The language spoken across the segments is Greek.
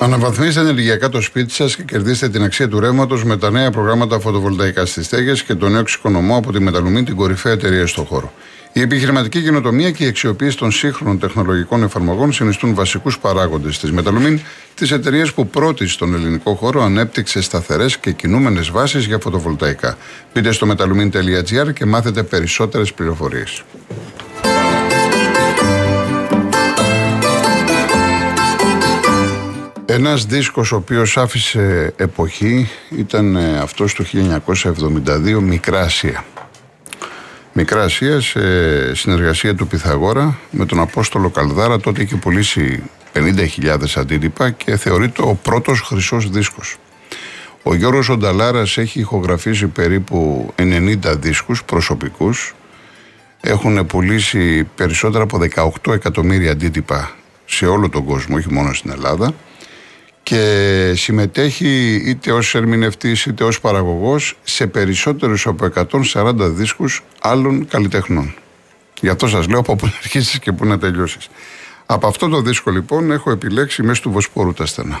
Αναβαθμίστε ενεργειακά το σπίτι σας και κερδίστε την αξία του ρεύματος με τα νέα προγράμματα φωτοβολταϊκά στις στέγες και το νέο εξοικονομώ από τη Μεταλουμή, την κορυφαία εταιρεία στον χώρο. Η επιχειρηματική γενοτομία και η αξιοποίηση των σύγχρονων τεχνολογικών εφαρμογών συνιστούν βασικούς παράγοντες της Μεταλουμίν, της εταιρείας που πρώτη στον ελληνικό χώρο ανέπτυξε σταθερές και κινούμενες βάσεις για φωτοβολταϊκά. Μπείτε στο metalumin.gr και μάθετε περισσότερες πληροφορίες. Ένας δίσκος ο οποίος άφησε εποχή ήταν ε, αυτός του 1972 Μικρά Ασία. Μικρά Ασία σε συνεργασία του Πιθαγόρα με τον Απόστολο Καλδάρα τότε είχε πουλήσει 50.000 αντίτυπα και θεωρείται ο πρώτος χρυσός δίσκος. Ο Γιώργος Ονταλάρας έχει ηχογραφήσει περίπου 90 δίσκους προσωπικούς έχουν πουλήσει περισσότερα από 18 εκατομμύρια αντίτυπα σε όλο τον κόσμο, όχι μόνο στην Ελλάδα και συμμετέχει είτε ως ερμηνευτής είτε ως παραγωγός σε περισσότερους από 140 δίσκους άλλων καλλιτεχνών. Γι' αυτό σας λέω από πού να αρχίσεις και πού να τελειώσεις. Από αυτό το δίσκο λοιπόν έχω επιλέξει μέσα του Βοσπόρου τα στενά.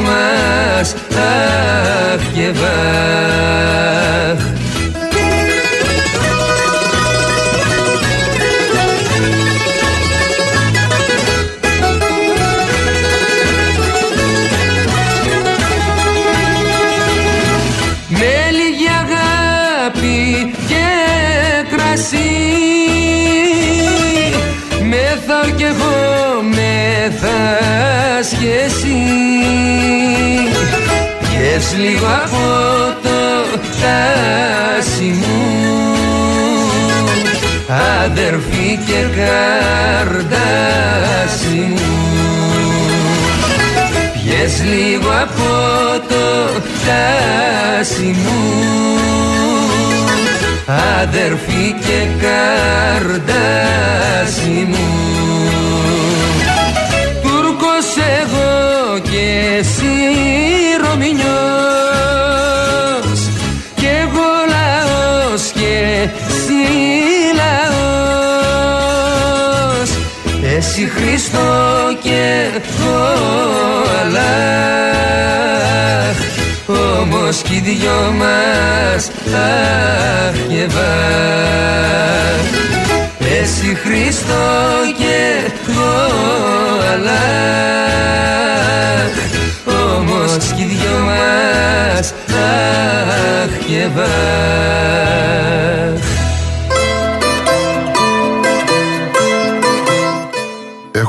μας αχ και βάχ λίγο από το τάσι μου. Αδερφή και καρδάσι μου. Πιες λίγο από το τάσι μου. Αδερφή και καρδάσι μου. Και εσύ εσύ Χριστό και εγώ Αλλάχ όμως κι οι δυο μας αχ και βάχ εσύ Χριστό και εγώ Αλλάχ όμως κι οι δυο μας αχ και βάχ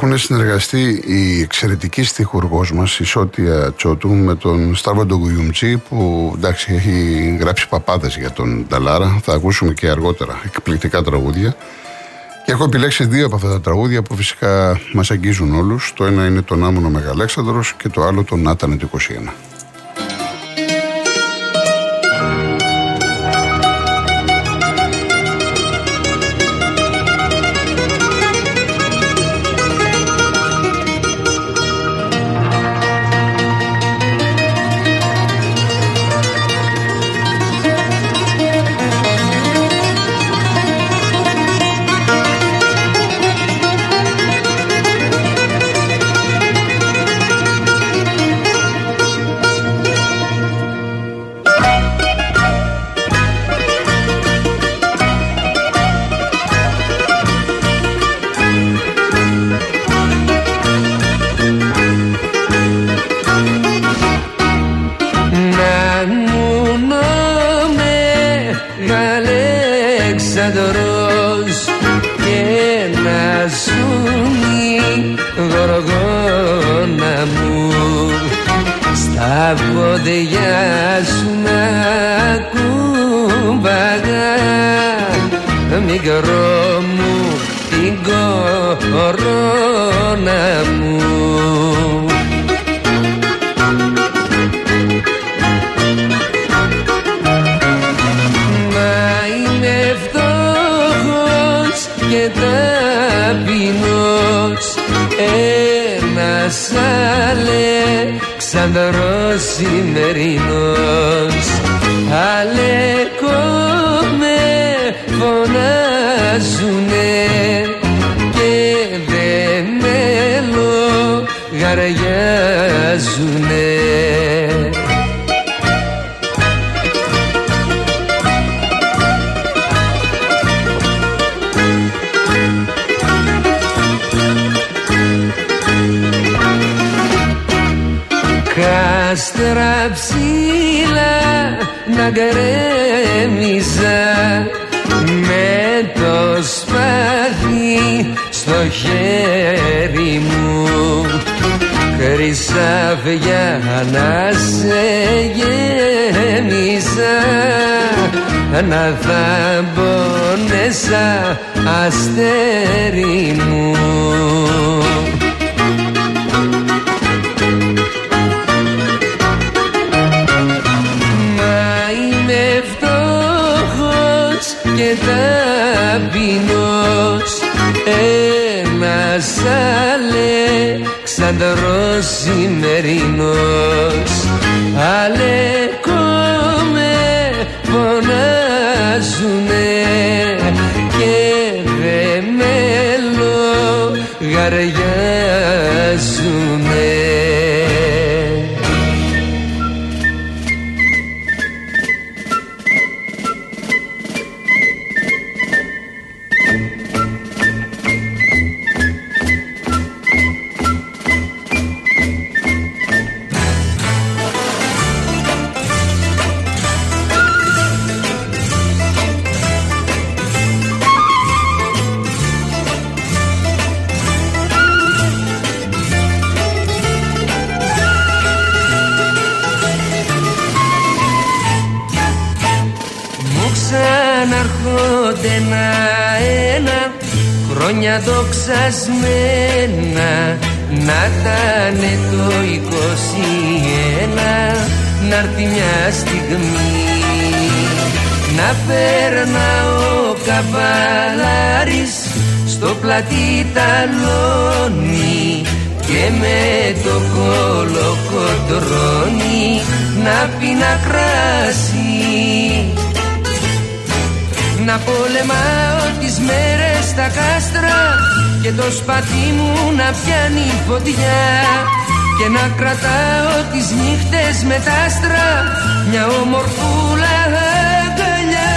Έχουν συνεργαστεί η εξαιρετική στιχουργός μας η Σότια Τσότου με τον Σταύρο Ντογκουγιουμτζή που εντάξει έχει γράψει παπάδες για τον Νταλάρα θα ακούσουμε και αργότερα εκπληκτικά τραγούδια και έχω επιλέξει δύο από αυτά τα τραγούδια που φυσικά μας αγγίζουν όλους. Το ένα είναι τον Άμονο Μεγαλέξανδρος και το άλλο τον Άτανε του 21. Αλεξανδρός σημερινός. Αλεκό με φωνάζουνε και δε με λογαριάζουνε Κάστρα ψηλά να γκρέμιζα με το σπαθί στο χέρι μου. Χρυσάφια να σε γέμιζα να θα πόνεσα αστέρι μου Αλεξανδρός σημερινός Αλεκό με φωνάζουνε και δε με λογαριάζουνε ξαναρχόνται ένα-ένα χρόνια δοξασμένα. Να ήτανε το 21 να έρθει μια στιγμή. Να φέρνα ο καβαλάρης στο πλατή ταλόνι και με το κολοκοτρώνι να πίνα κράσι να πολεμάω τις μέρες στα κάστρα και το σπαθί μου να πιάνει φωτιά. Και να κρατάω τις νύχτες με τα άστρα μια ομορφούλα αγκαλιά.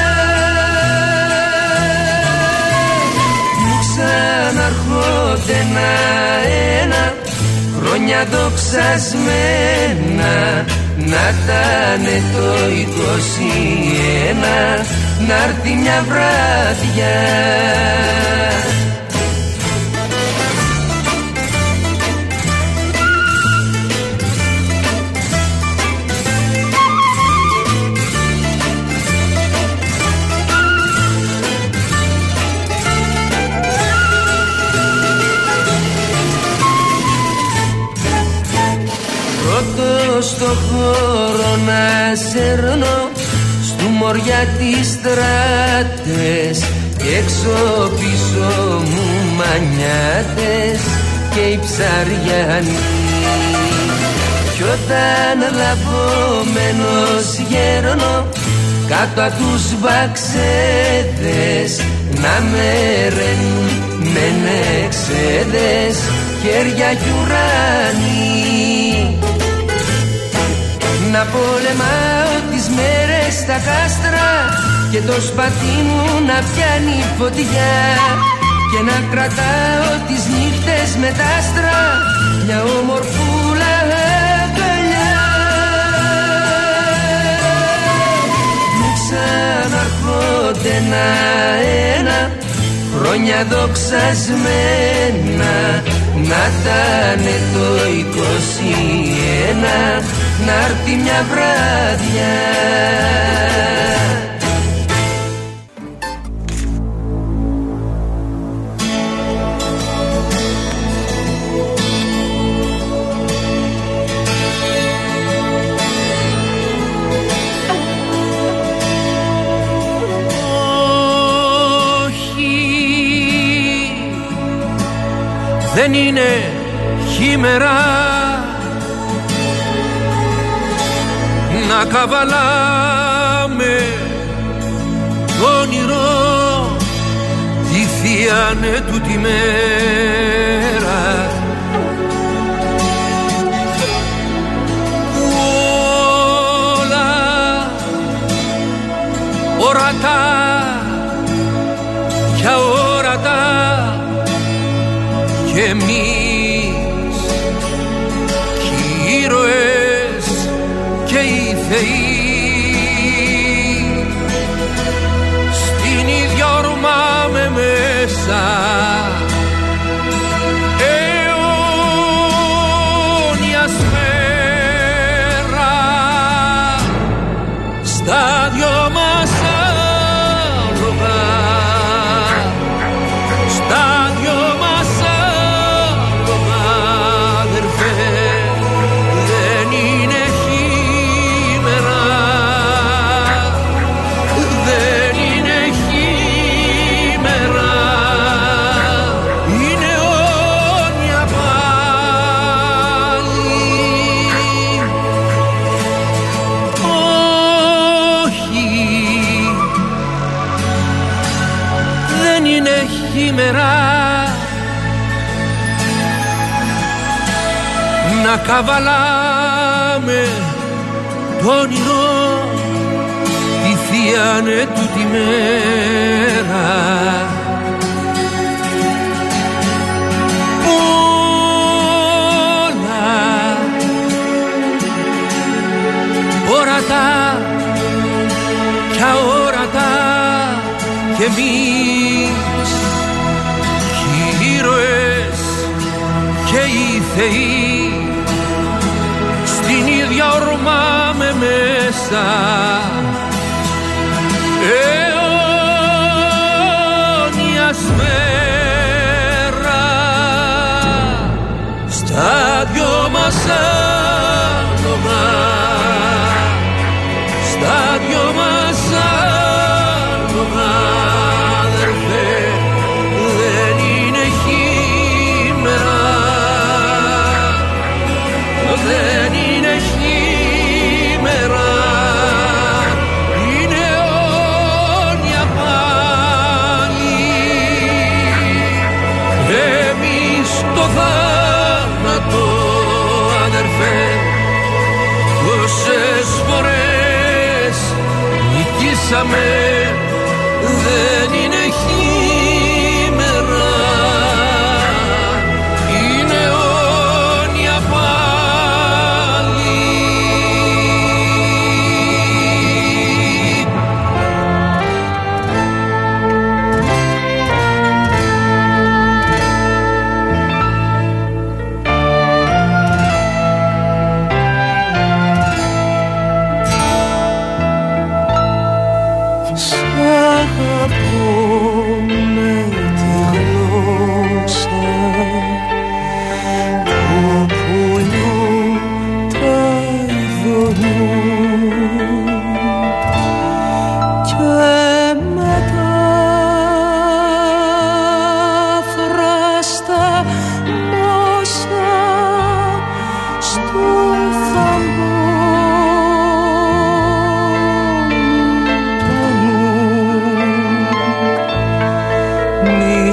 Μου ξαναρχόνται ένα-ένα χρόνια δοξασμένα να ήτανε το 21 να έρθει μια βράδια Πρώτος στο χώρο να σέρνω Στου μωριά τις στράτες Και έξω πίσω μου μανιάτες Και οι ψαριανοί Κι όταν λαβωμένος γέρνω Κάτω απ' τους βαξέδες Να με ρένουν με νεξέδες Χέρια κι ουράνι. Να πολεμάω τις μέρες στα κάστρα και το σπαθί μου να πιάνει φωτιά και να κρατάω τις νύχτες με τα άστρα μια ομορφούλα αγκαλιά. Μου ξαναρχόνται ένα ένα χρόνια δοξασμένα να ήταν το 21 να έρθει μια βράδια δεν είναι χήμερα να καβαλάμε το όνειρο τη θεία ναι νετού τη μέρα. Όλα ορατά καβαλάμε το όνειρο τη θεία νετού τη μέρα. Όλα ορατά κι αόρατα κι εμείς κι και οι θεοί. μέσα. Αιώνιας μέρα στα δυο μας χάσαμε. Δεν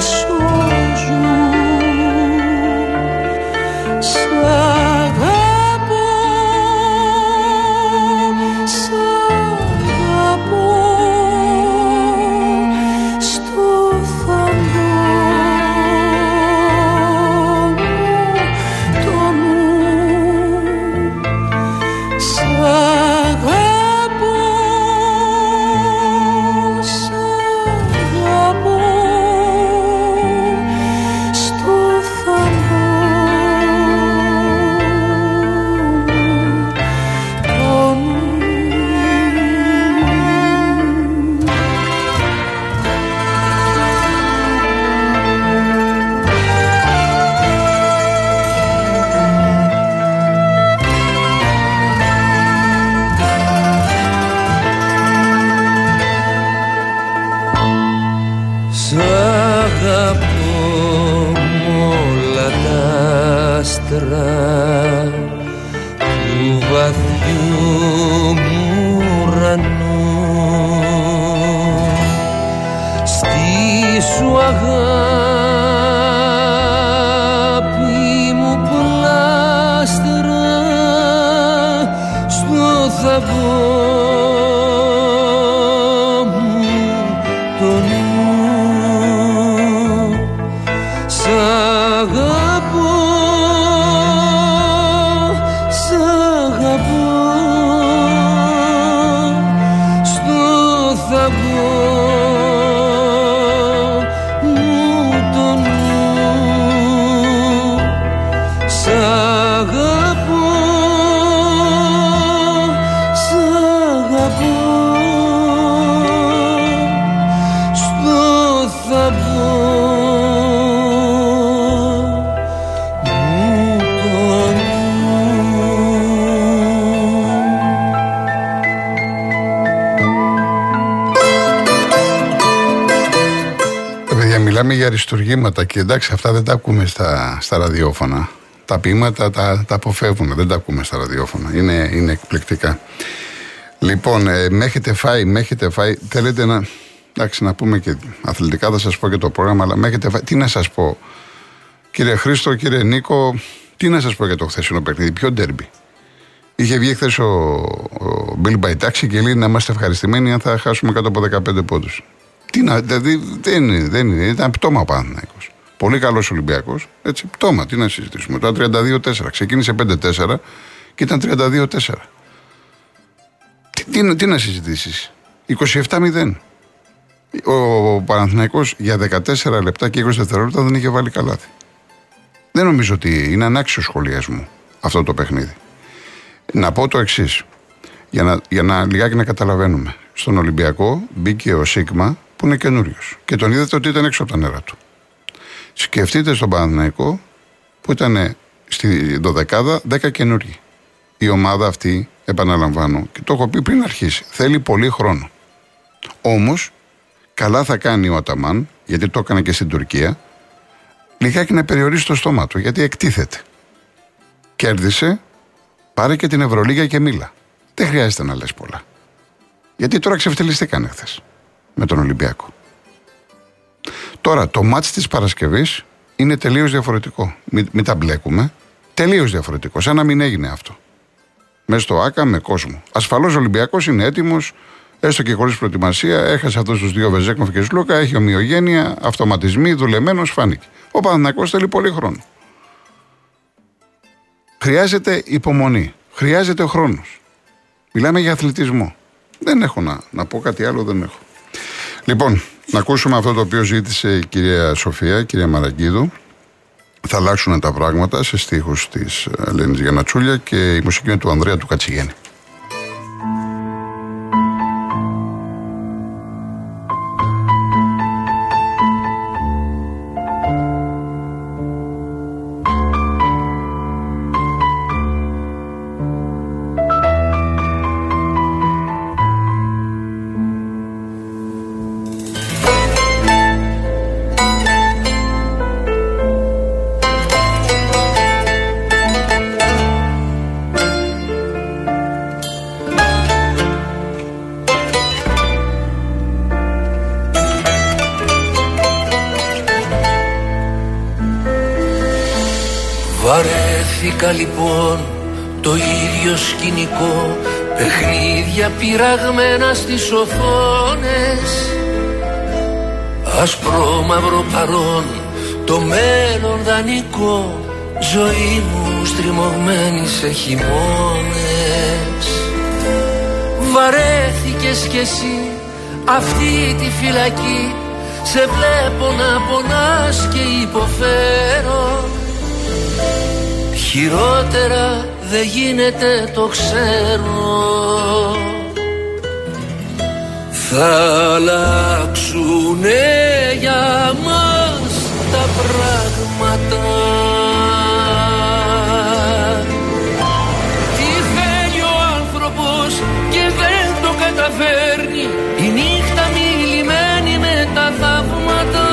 说 για αριστουργήματα και εντάξει, αυτά δεν τα ακούμε στα, στα ραδιόφωνα. Τα ποίηματα τα, τα αποφεύγουν, δεν τα ακούμε στα ραδιόφωνα. Είναι, είναι εκπληκτικά. Λοιπόν, ε, με έχετε φάει, με έχετε φάει. Θέλετε να. Εντάξει, να πούμε και αθλητικά θα σας πω και το πρόγραμμα, αλλά με έχετε φάει. Τι να σας πω, κύριε Χρήστο, κύριε Νίκο, τι να σας πω για το χθεσινό παιχνίδι, ποιο ντέρμπι; Είχε βγει χθες ο, ο Μπιλ Μπαϊτάξη και λέει να είμαστε ευχαριστημένοι αν θα χάσουμε κάτω από 15 πόντους. Τι να, δηλαδή δεν είναι, δεν είναι. Ήταν πτώμα ο Παναθυναϊκό. Πολύ καλός Ολυμπιακός. Έτσι, πτώμα, τι να συζητήσουμε. Τώρα 32-4. Ξεκίνησε 5-4 και ήταν 32-4. Τι, τι, τι να συζητήσεις; 27-0. Ο Παναθηναϊκός για 14 λεπτά και 20 δευτερόλεπτα δεν είχε βάλει καλάθι. Δεν νομίζω ότι είναι ανάξιος σχολιασμό αυτό το παιχνίδι. Να πω το εξής. Για να, για να λιγάκι να καταλαβαίνουμε. Στον Ολυμπιακό μπήκε ο Σίγμα που είναι καινούριος. Και τον είδατε ότι ήταν έξω από τα νερά του. Σκεφτείτε στον Παναθηναϊκό που ήταν στη δωδεκάδα 10 καινούργοι. Η ομάδα αυτή, επαναλαμβάνω, και το έχω πει πριν αρχίσει, θέλει πολύ χρόνο. Όμως, καλά θα κάνει ο Αταμάν, γιατί το έκανε και στην Τουρκία, λιγάκι να περιορίσει το στόμα του, γιατί εκτίθεται. Κέρδισε, πάρε και την Ευρωλίγα και μίλα. Δεν χρειάζεται να λες πολλά. Γιατί τώρα ξεφτελιστήκανε χθες με τον Ολυμπιακό. Τώρα, το μάτς της Παρασκευής είναι τελείως διαφορετικό. Μην, μην τα μπλέκουμε. Τελείως διαφορετικό. Σαν να μην έγινε αυτό. Μέσα στο ΆΚΑ με κόσμο. Ασφαλώς ο Ολυμπιακός είναι έτοιμος, έστω και χωρίς προετοιμασία. Έχασε αυτούς τους δύο Βεζέκνοφ και Σλούκα. Έχει ομοιογένεια, αυτοματισμοί, δουλεμένος, φάνηκε. Ο Παναθηναϊκός θέλει πολύ χρόνο. Χρειάζεται υπομονή. Χρειάζεται ο χρόνος. Μιλάμε για αθλητισμό. Δεν έχω να, να πω κάτι άλλο, δεν έχω. Λοιπόν, να ακούσουμε αυτό το οποίο ζήτησε η κυρία Σοφία, η κυρία Μαραγκίδου. Θα αλλάξουν τα πράγματα σε στίχους της Ελένης Γιανατσούλια και η μουσική είναι του Ανδρέα του Κατσιγέννη. Παιχνίδια πειραγμένα στις οθόνες. Ασπρό μαύρο παρόν το μέλλον δανεικό. Ζωή μου στριμωγμένη σε χειμώνες. Βαρέθηκες κι εσύ αυτή τη φυλακή. Σε βλέπω να πονάς και υποφέρω. Χειρότερα δεν γίνεται το ξέρω Θα αλλάξουνε για μας τα πράγματα. Τι θέλει ο άνθρωπος και δεν το καταφέρνει. Η νύχτα μιλημένη με τα θαύματα.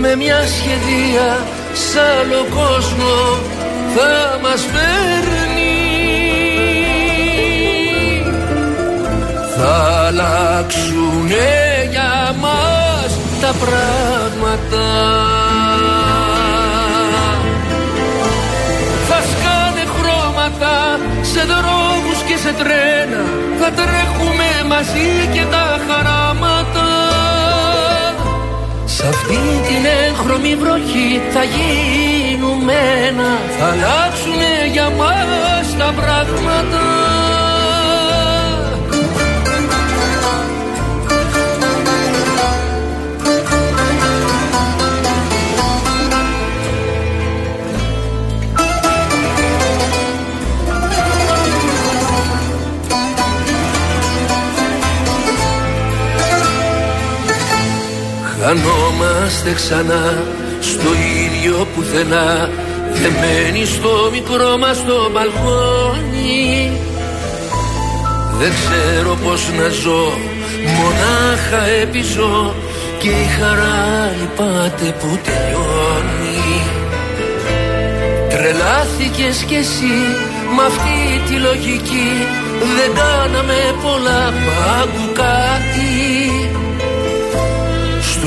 Με μια σχεδία σ' άλλο κόσμο θα μας παίρνει Θα αλλάξουνε για μας τα πράγματα. Θα σκάνε χρώματα σε δρόμους και σε τρένα Θα τρέχουμε μαζί και τα χαράματα. Σ' αυτή την έγχρωμη βροχή θα γίνουμε ένα Θα αλλάξουνε για μας τα πράγματα Χανόμαστε ξανά στο ίδιο πουθενά Δεμένοι στο μικρό μας το μπαλκόνι. Δεν ξέρω πως να ζω Μονάχα επιζώ Και η χαρά λυπάται που τελειώνει. Τρελάθηκες κι εσύ Μ' αυτή τη λογική Δεν κάναμε πολλά Πάγκου κάτι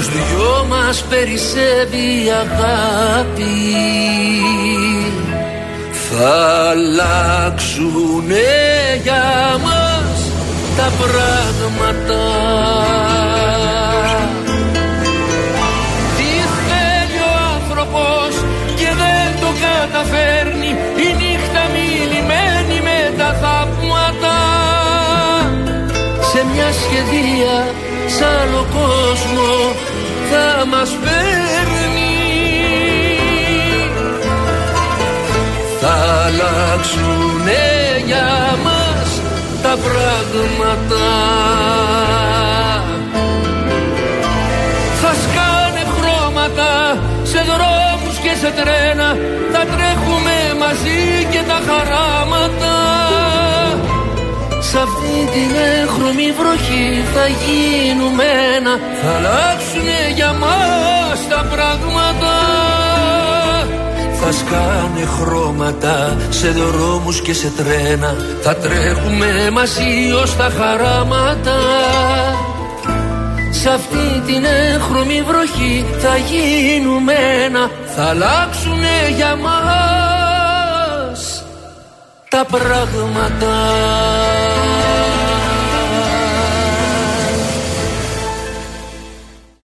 στους δυο μας περισσεύει η αγάπη. Θα αλλάξουνε για μας τα πράγματα. Τι θέλει ο άνθρωπος και δεν το καταφέρνει Η νύχτα μιλημένη με τα θαύματα. Σε μια σχεδία σ' άλλο κόσμο θα μας παίρνει. Θα αλλάξουνε για μας τα πράγματα. Θα σκάνε χρώματα σε δρόμους και σε τρένα Θα τρέχουμε μαζί και τα χαράματα Σ' αυτή την έχρωμη βροχή θα γίνουμε ένα. Θα αλλάξουνε για μας τα πράγματα. Θα σκάνε χρώματα σε δρόμους και σε τρένα. Θα τρέχουμε μαζί ως τα χαράματα. Σ' αυτή την έχρωμη βροχή θα γίνουμε ένα. Θα αλλάξουνε για μας τα πράγματα